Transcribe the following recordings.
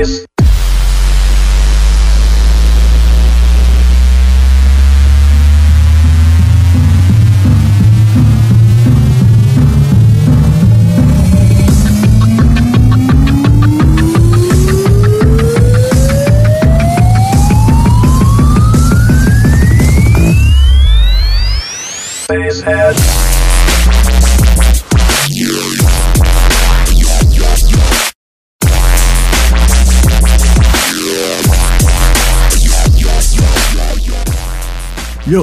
this.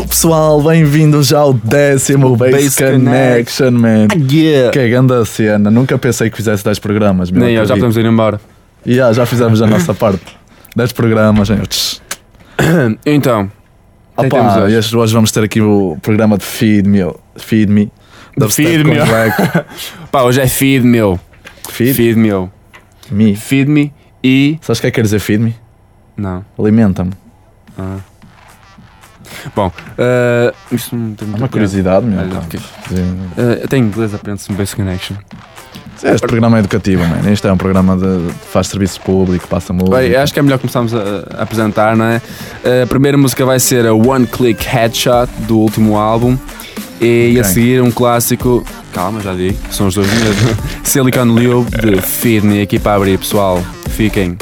Pessoal, bem-vindos ao décimo Base, Base Connection, man. Yeah. Que grande cena, nunca pensei que fizesse 10 programas, meu. Nem já podemos ir embora. Yeah, já fizemos a nossa parte. 10 programas. Tch. Então, temos Opa, hoje? e hoje, hoje vamos ter aqui o programa de Feed Me. Feed Me. Feed Me. Pá, hoje é feed meu. Feed, Feed meu. Me. Feed me e. Sabes o que é que quer dizer Feed Me? Não. Alimenta-me. Ah. Bom, uh, isto não tem muito uma curiosidade, meu. Olha, pá. ok. Sim. Uh, até em inglês aprende-se um Base Connection. Este programa é educativo, man. Isto é um programa de faz serviço público, passa música. Bem, acho que é melhor começarmos a, a apresentar, não é? Uh, a primeira música vai ser a One Click Headshot do último álbum. E Ok. a seguir um clássico. Calma, já digo, são os dois mesmo. Silicon Lube de Me aqui para abrir, pessoal. Fiquem.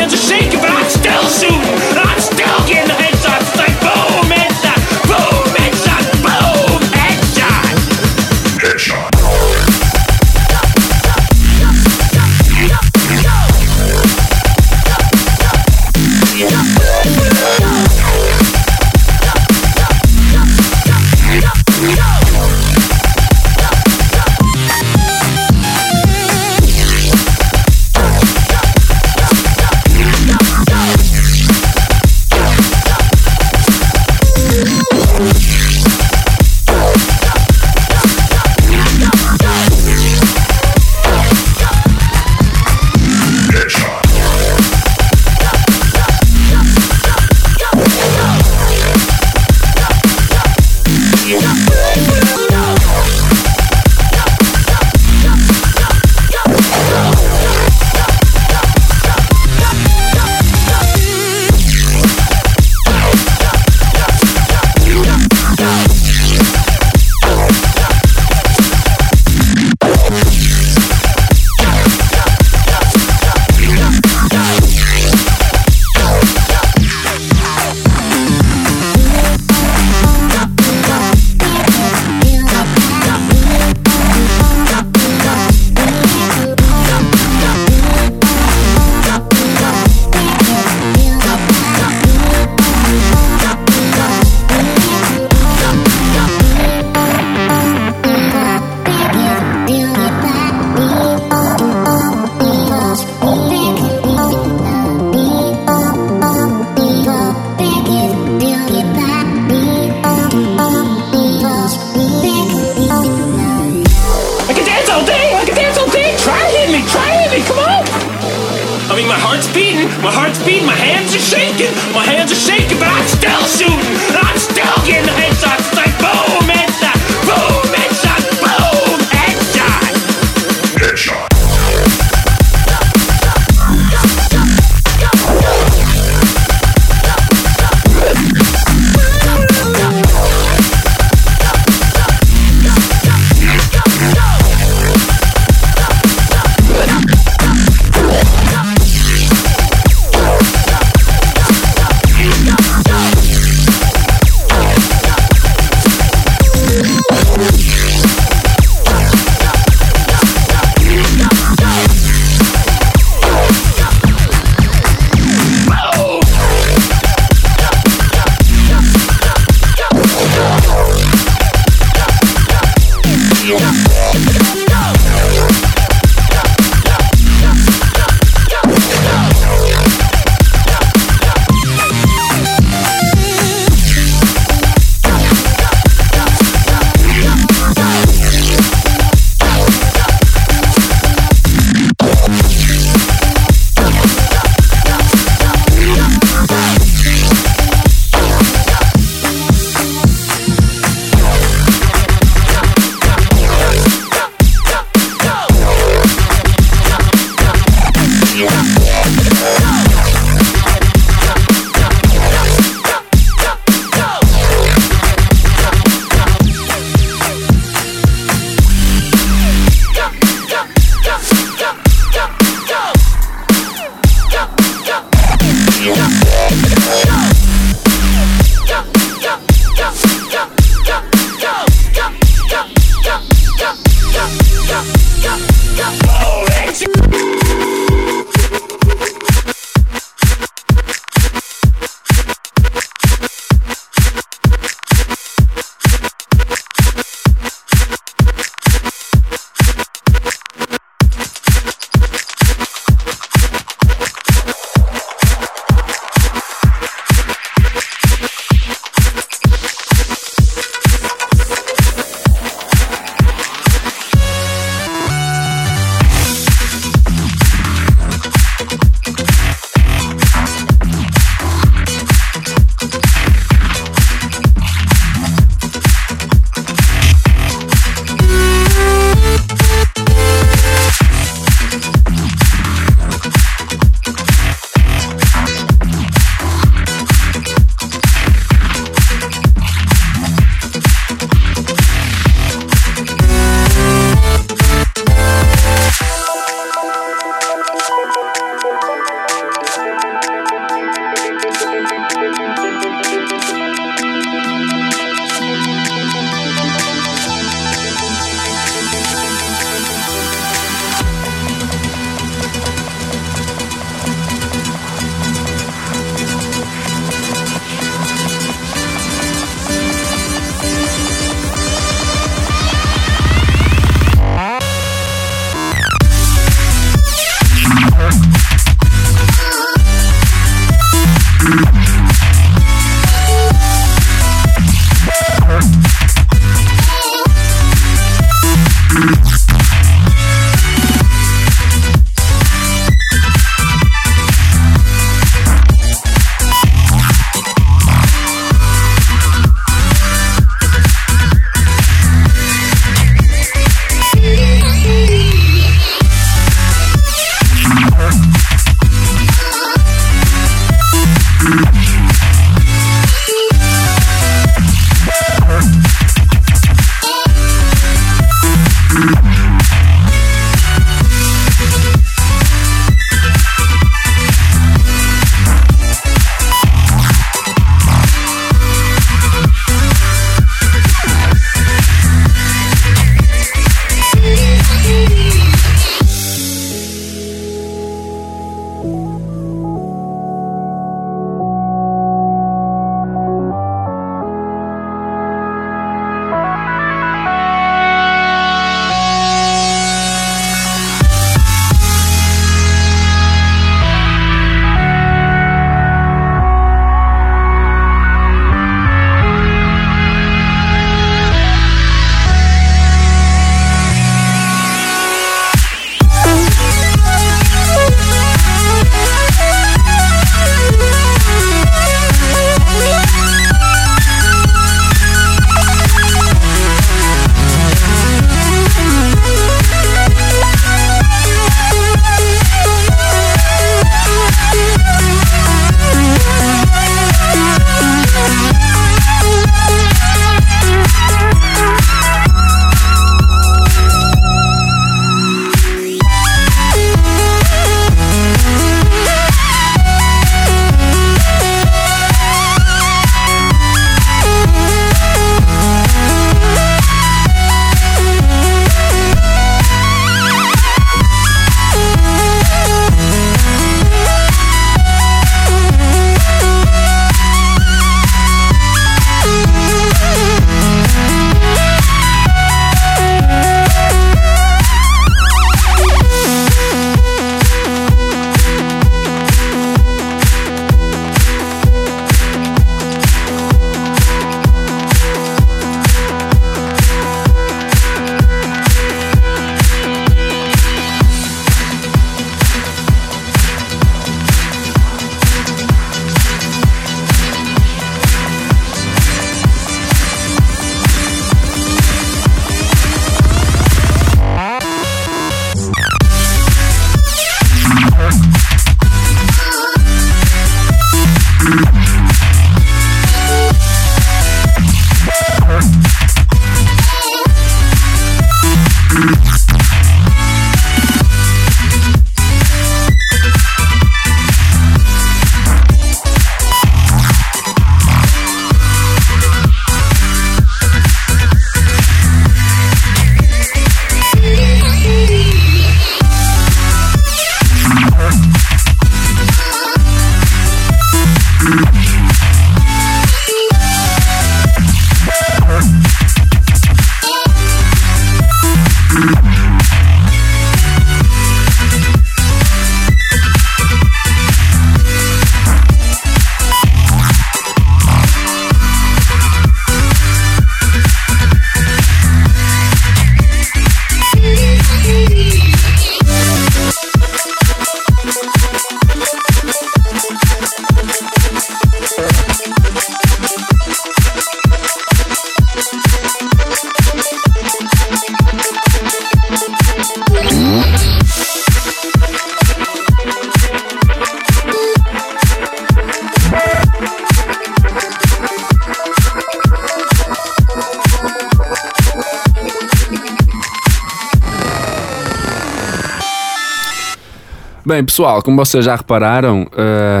Bem, pessoal, como vocês já repararam. eh,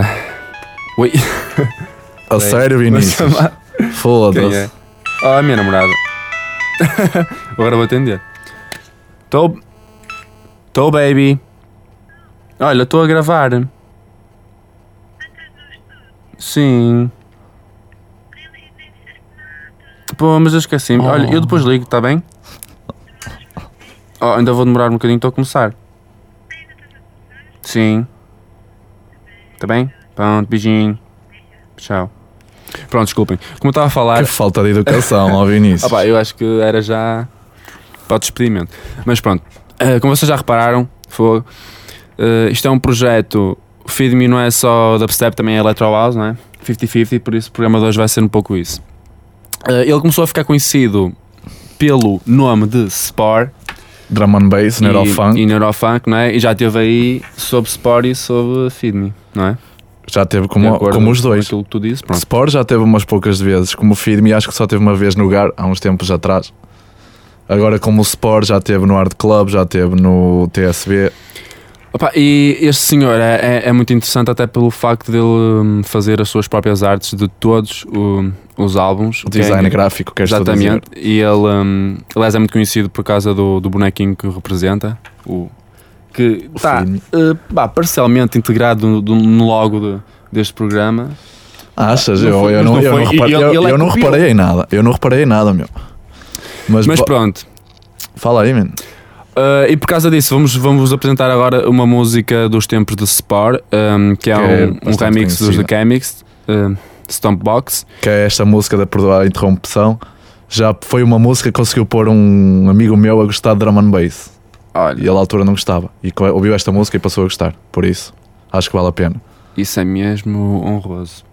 Oi. A sério, Vinícius? Foda-se. é? Oh, a minha namorada. Agora vou atender. Tô. Tô, baby. Olha, estou a gravar. Sim. Pô, mas eu esqueci. -me. Olha, eu depois ligo, está bem? Oh, ainda vou demorar um bocadinho, estou a começar. Sim. Está bem? Pronto, beijinho. Tchau. Pronto, desculpem. Como eu estava a falar. Que falta de educação, Vinícius. Ah, pá, eu acho que era já para o despedimento. Mas pronto, eh, como vocês já repararam, foi, eh, isto é um projeto. O Feed Me não é só dubstep, também é Electro House, não é? 50-50, por isso o programa de hoje vai ser um pouco isso. Eh, ele começou a ficar conhecido pelo nome de Spore Drum and Bass, Neurofunk. e, e Neurofunk, não é? E já teve aí sobre Spore e sobre Feed Me, não é? Já teve como, como os dois. Aquilo que tu pronto. Sport já teve umas poucas vezes, como o Feed Me, acho que só teve uma vez no lugar há uns tempos atrás. Agora, como o Sport já teve no Art Club, já teve no TSB. Opa, e este senhor é, é, é muito interessante até pelo facto dele hum, fazer as suas próprias artes de todos o- os álbuns. O design Que é- gráfico, queres tu dizer? Exatamente. E ele, hum, aliás, é muito conhecido por causa do, do bonequinho que representa. O, que O está uh, parcialmente integrado no, no- logo de- deste programa. Achas? Eu, eu não, eu não reparei, eu- eu não que reparei em nada. Eu não reparei em nada, meu. Mas, Mas pronto. fala aí, man. Uh, e por causa disso, vamos, vamos apresentar agora uma música dos tempos de Spore, um, que é Que é um, um bastante remix dos conhecida. The Chemics, uh, Stompbox. Que é esta música da Perdoar a Interrupção. Já foi uma música que conseguiu pôr um amigo meu a gostar de drum and bass. Olha, E ele à altura não gostava. E ouviu esta música e passou a gostar. Por isso, acho que vale a pena. isso é mesmo honroso.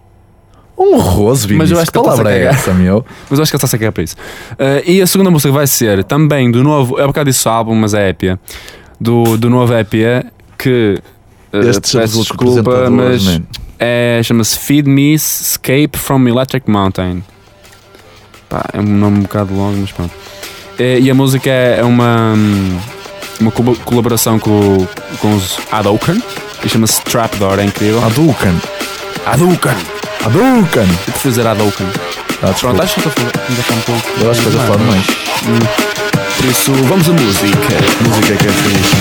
Um roso, Mas eu Vinícius. acho que que palavra é essa, meu? Mas eu acho que ele está a cagar para isso. Uh, e a segunda música vai ser também do novo, é um bocado disso álbum, mas é EP. Do, do novo EP que uh, Estes os peço desculpa, mas man. é, chama-se Feed Me Escape from Electric Mountain. Pá, é um nome um bocado longo, mas pronto. É, e a música é é uma, hum, uma co- colaboração com, com os Hadouken e chama-se Trapdoor, é incrível. Hadouken. Hadouken! Hadouken. Eu prefiro dizer Hadouken. Ah, Pronto, acho que estou a falar- um pouco. Eu acho que estás a falar demais. Por isso, vamos à música. Música que é fixe.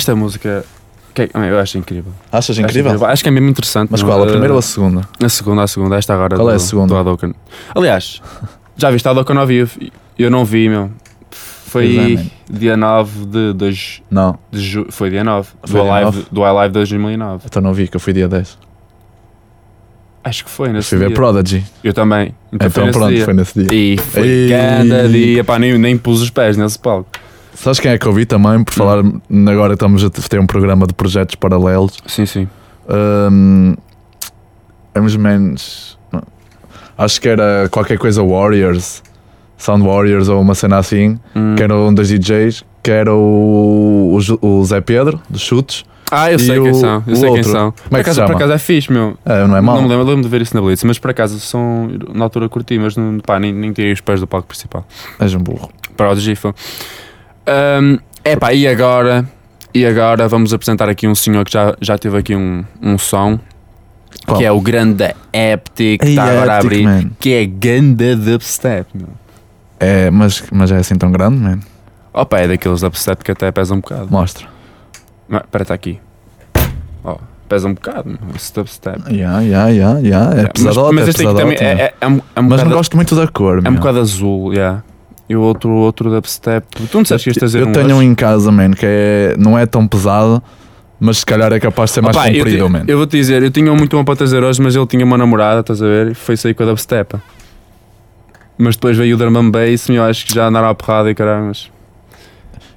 Esta música. que é- eu acho incrível. Achas Acho incrível? Acho que é mesmo interessante. Mas não? qual? A Eh, primeira ou a segunda? A segunda, a segunda, esta agora. Qual é do, a segunda? Do Hadouken. Aliás, já viste a Hadouken ao vivo? Eu não vi, meu. É, Foi man. dia 9 de, dois- Não, de ju... Foi dia 9 do Foi dia Alive, 9? do Alive 2009. então não vi, que eu fui dia 10. Acho que foi Eu nesse fui ver dia. Prodigy. Eu também. Então, foi Então nesse pronto, dia. foi nesse dia. E foi Ei. cada dia. Pá, nem, nem pus os pés nesse palco. Sabes quem é que eu vi também? Por falar, agora estamos a ter um programa de projetos paralelos. Sim, sim. Um, é mais menos. Acho que era qualquer coisa Warriors, Sound Warriors ou uma cena assim. Hum. Que era um dos DJs, que era o, o, o Zé Pedro, dos chutes. Ah, eu sei quem o- são. Eu sei quem outro? são. Como é que se por acaso é fixe, meu. É, não é mau. Não me lembro, lembro de ver isso na Blitz, mas por acaso são. Na altura curti, mas não, pá, nem, nem tirei os pés do palco principal. És um burro. Para o Gifa. É pá, e agora? E agora vamos apresentar aqui um senhor que já, já teve aqui um, um som. Qual? Que é o grande Eptic, que está agora a abrir. man. Que é ganda dubstep, meu. É, mas, mas é assim tão grande, man. Opa, é daqueles dubstep que até pesa um bocado. Mostra. Não, Espera, está aqui. Ó, pesa um bocado, meu, esse dubstep. Ya, ya, ya, ya. É mas, pesadote, mas é este aqui pesadote, é, meu. é, é, um, é um Mas não gosto muito da cor, é um bocado azul, yeah. E o outro, outro dubstep. Tu não disseste que ias trazer Eu um tenho um em casa, man, que é, não é tão pesado, mas se calhar é capaz de ser mais Opa, eu, comprido, te- man. eu vou-te dizer, eu tinha um muito bom para trazer hoje, mas ele tinha uma namorada, estás a ver? E foi sair com a dubstep. Mas depois veio o drum and bass e eu acho que já andaram à porrada e caralho, mas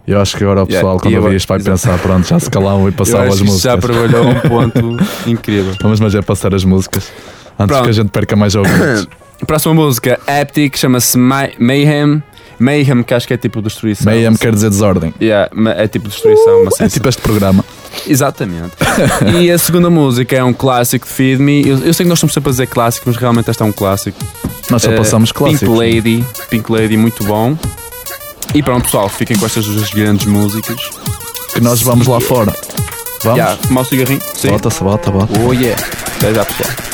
Eu acho que agora o Yeah, pessoal, e quando ouvir isto, vai pensar: pronto, já se calaram e eu passavam as isto já músicas. trabalhou um ponto incrível. Vamos, mas é passar as músicas antes Pronto. que a gente perca mais ouvintes. Próxima música, Aptic, chama-se Ma- Mayhem. Mayhem, que acho que é tipo destruição. Mayhem quer dizer desordem. Yeah, é tipo destruição, uma É tipo este programa. Exatamente. e a segunda música é um clássico de Feed Me. Eu, eu sei que nós estamos sempre a dizer clássico, mas realmente este é um clássico. Nós só Eh, passamos clássicos. Pink Lady, Pink Lady, muito bom. E pronto, pessoal, fiquem com estas duas grandes músicas. Que nós vamos lá fora. Vamos? Já, fumar o cigarrinho? Sim. Bota-se, bota, bota. Oh yeah. Até já, pessoal.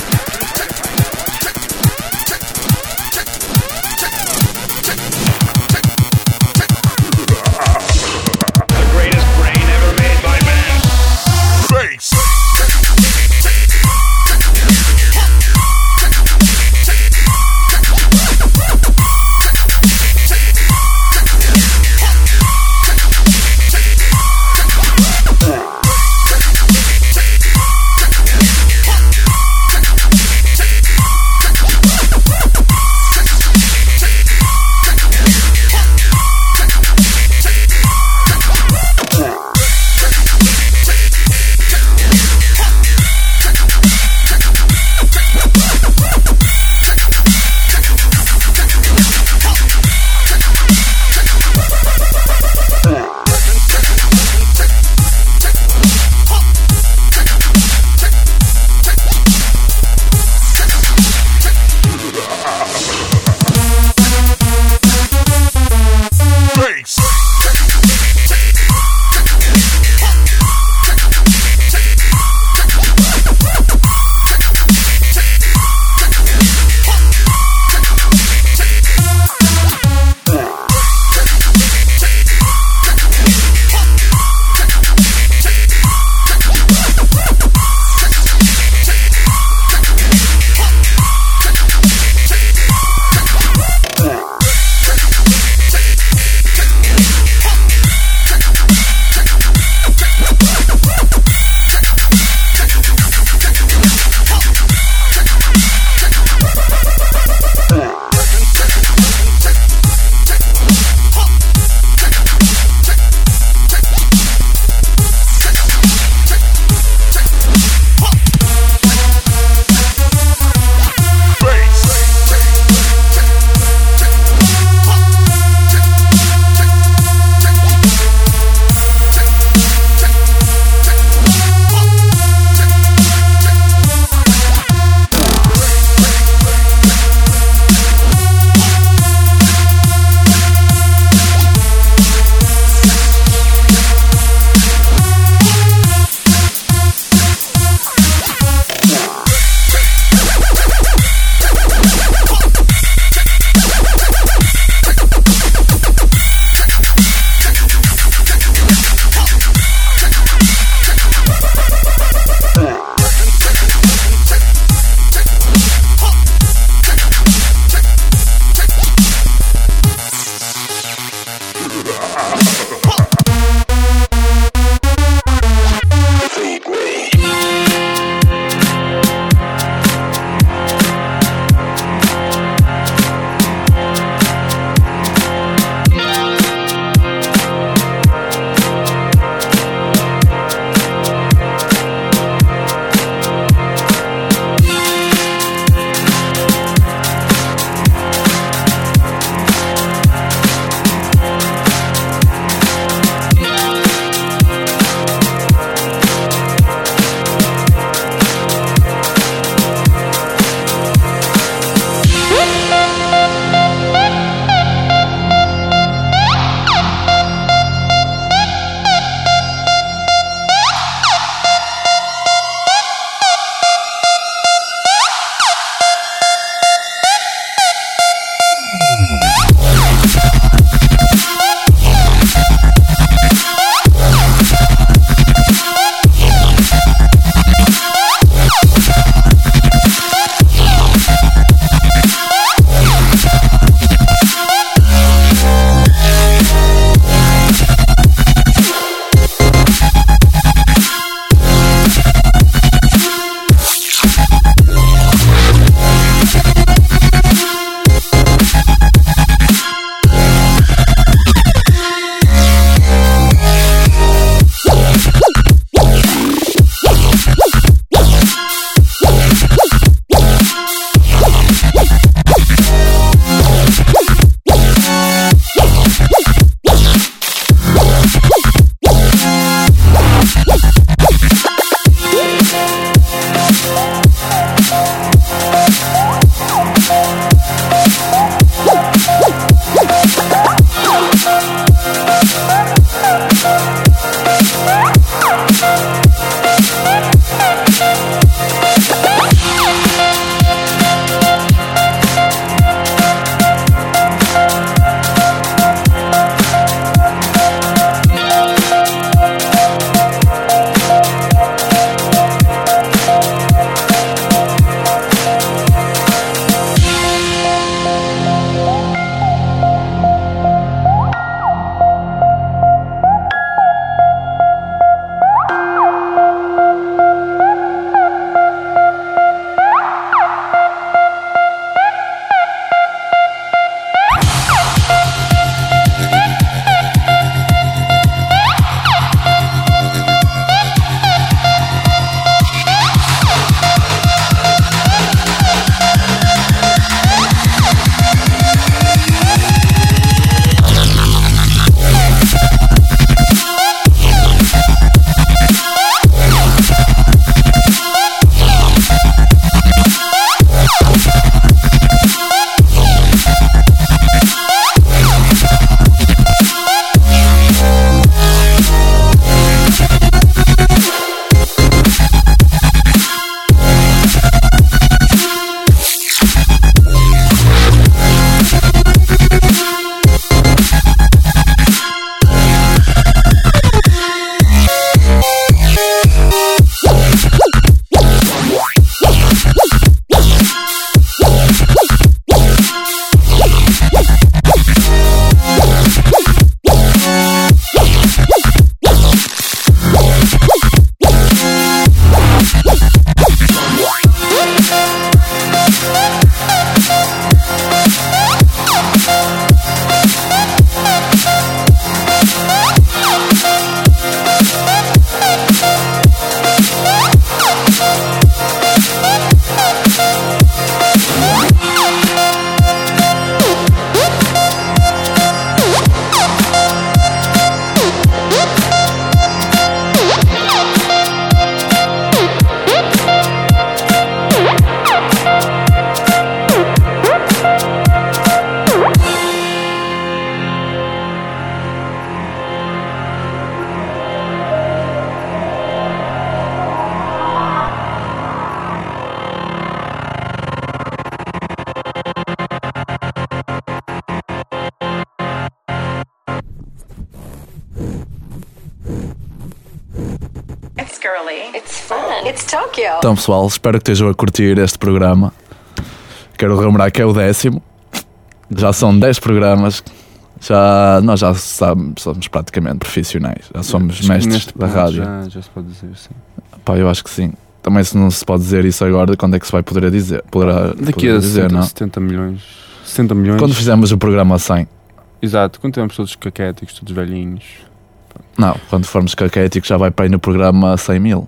Então, pessoal, espero que estejam a curtir este programa. Quero lembrar que é o décimo. Já são 10 programas. Já, nós já sabemos, somos praticamente profissionais. Já somos mestres da rádio. Já, já se pode dizer, sim. Pá, eu acho que sim. Também se não se pode dizer isso agora, quando é que se vai poder dizer? Poderá, Daqui poderá a dizer, 70, não? 70 milhões. 60 milhões. Quando fizemos o programa 100. Exato, quando temos todos caquéticos, todos velhinhos. Não, quando formos caquéticos já vai para aí no programa 100 mil.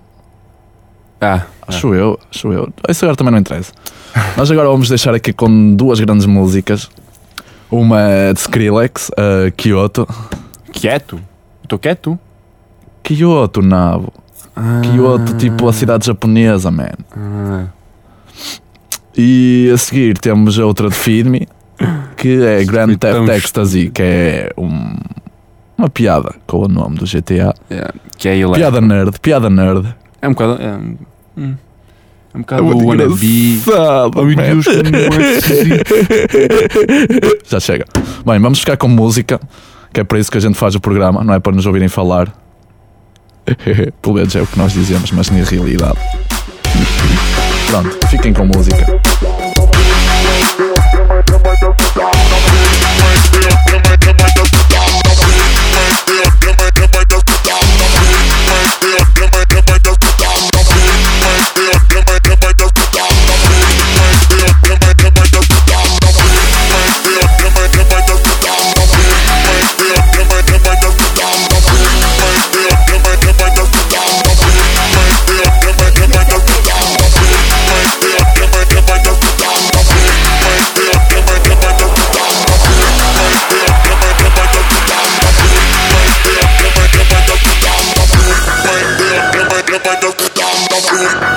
Ah, Acho eu, acho eu. Isso agora também não interessa. Nós agora vamos deixar aqui com duas grandes músicas. Uma de Skrillex, a Kyoto. quieto. Estou quieto. Kyoto, nabo. Ah, Kyoto, tipo a cidade japonesa, man. Ah, E a seguir temos a outra de Feed Me, que é Grand Theft Ecstasy, que é um- uma piada com o nome do GTA. yeah, que é. Piada nerd, piada nerd. É um bocado. É um, hum, é um bocado o wannabe. man. Deus, como é Já chega. Bem, vamos ficar com música, que é para isso que a gente faz o programa, não é para nos ouvirem falar. Pelo menos é o que nós dizemos, mas na realidade. Pronto, fiquem com música. Bye.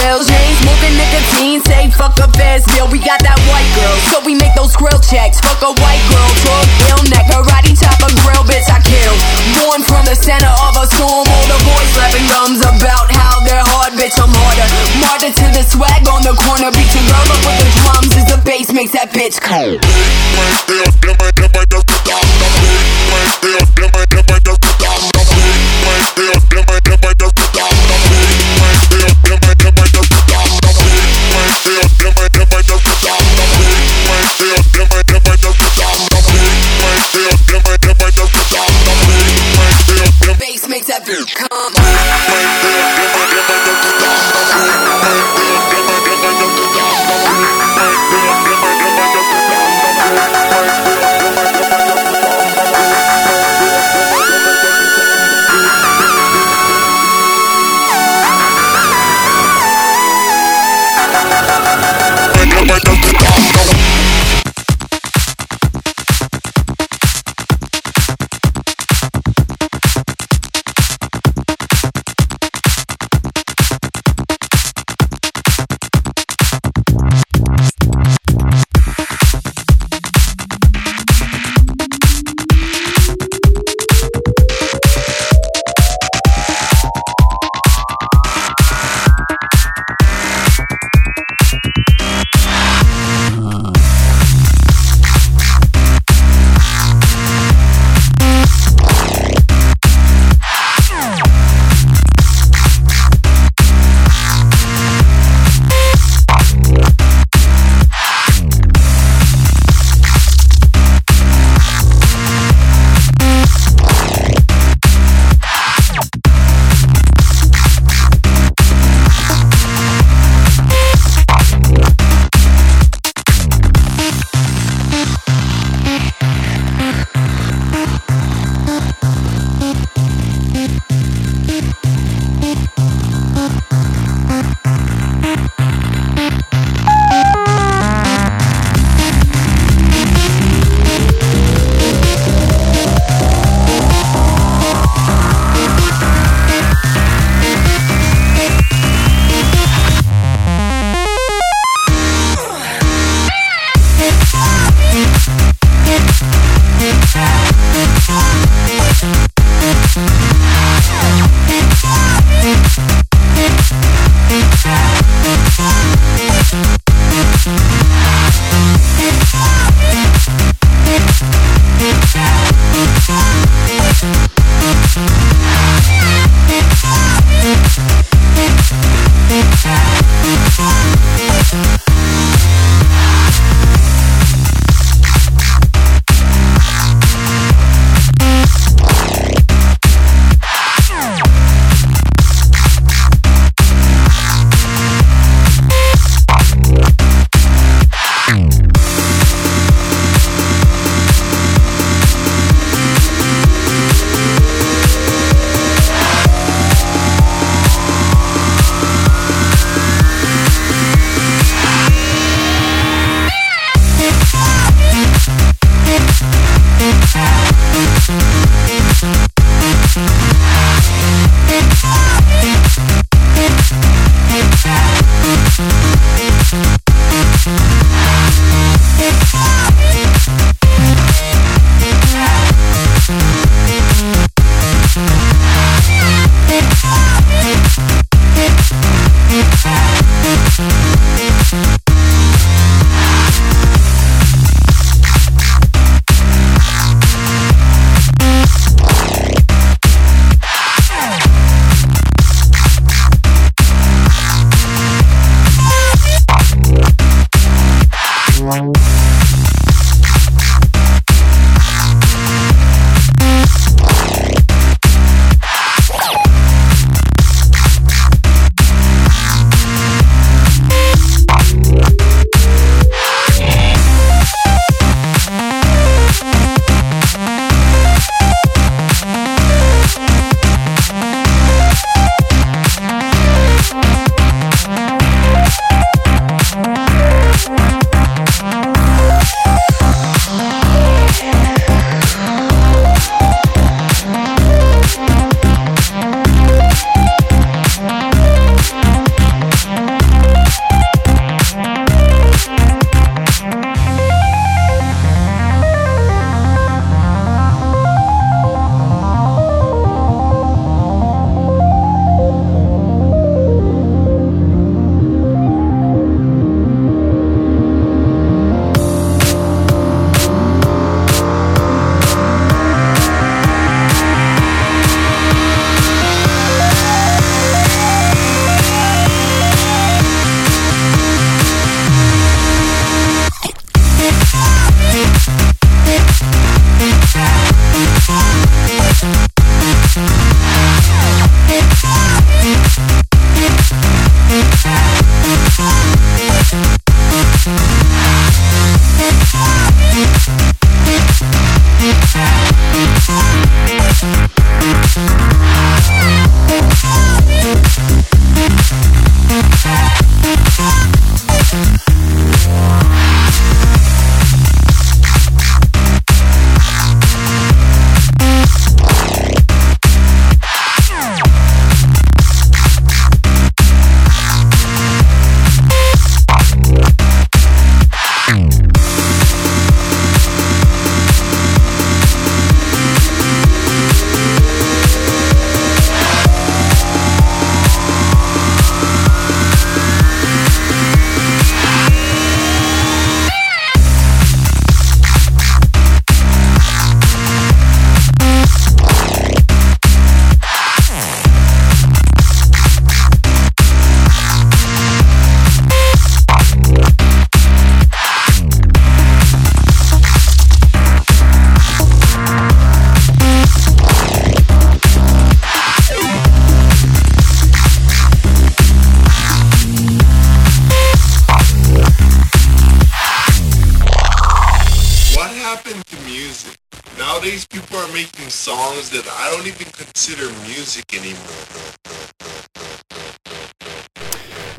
Grills. Chain smoking nicotine, say fuck a fast meal. We got that white girl, so we make those grill checks. Fuck a white girl, drug ill neck, karate chop a grill, bitch I kill. Born from the center of a storm, all the boys slapping gums about how they're hard, bitch I'm harder. Martyr to the swag on the corner, beat your girl up with the drums as the bass makes that bitch cold. Thank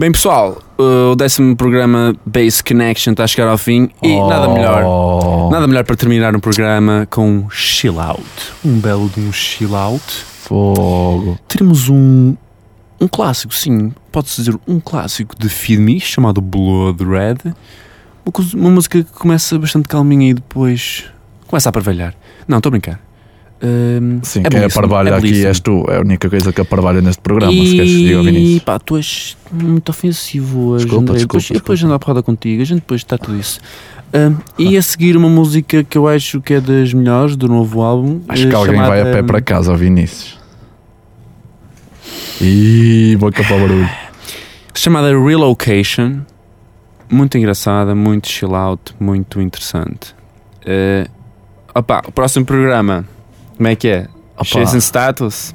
Bem, pessoal, o décimo programa Base Connection está a chegar ao fim e nada melhor. Oh, Nada melhor para terminar um programa com um chill out. Um belo de um chill out. Fogo. Teremos um, um clássico, sim, pode-se dizer um clássico de filme chamado Blood Red. Uma, uma música que começa bastante calminha e depois começa a parvalhar. Não, estou a brincar. Hum, Sim, é quem aparvalha é aqui és tu. É a única coisa que aparvalha neste programa. Se queres ao E Vinícius. pá, tu és muito ofensivo hoje, Desculpa, André. desculpa, depois, depois desculpa. ando a porrada contigo, a gente depois está tudo isso. Hum, e a seguir uma música que eu acho que é das melhores do novo álbum. Acho eh, que alguém vai a pé chamada- para casa, ao Vinícius. Ih, boca para o barulho. chamada Relocation. Muito engraçada, muito chill out, muito interessante. Eh, opa, o próximo programa, como é que é? Opa, Chasing Status?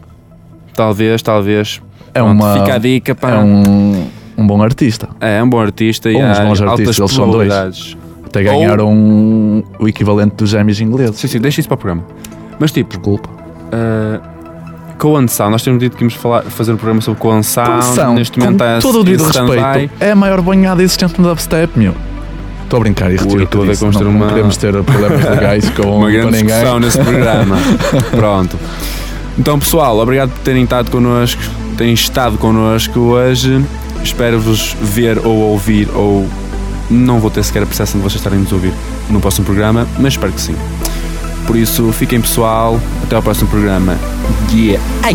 Talvez, talvez. é, Pronto, uma, Fica a dica, pá. é um, um bom artista. É, é um bom artista e Ou uns há bons altas artistas, eles são dois. Até ganharam um- o equivalente dos Emmys ingleses. Sim, sim, deixa isso para o programa. Mas tipo, Desculpa. uh, Coan Sound, nós temos dito que íamos falar, fazer um programa sobre Coan Sound. Atenção, Neste momento com está todo o devido respeito, é a maior banhada existente no dubstep, meu. Estou a brincar e retiro Ui, o que estou a ver que disse. vamos Não, ter não uma- queremos ter problemas legais com, Uma com grande discussão nesse programa. Pronto. Então, pessoal, obrigado por terem estado connosco, terem estado connosco hoje. Espero-vos ver ou ouvir, ou não vou ter sequer a percepção de vocês estarem nos ouvir no próximo programa, mas espero que sim. Por isso, fiquem pessoal, até ao próximo programa. Yeah. Ai,